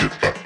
it.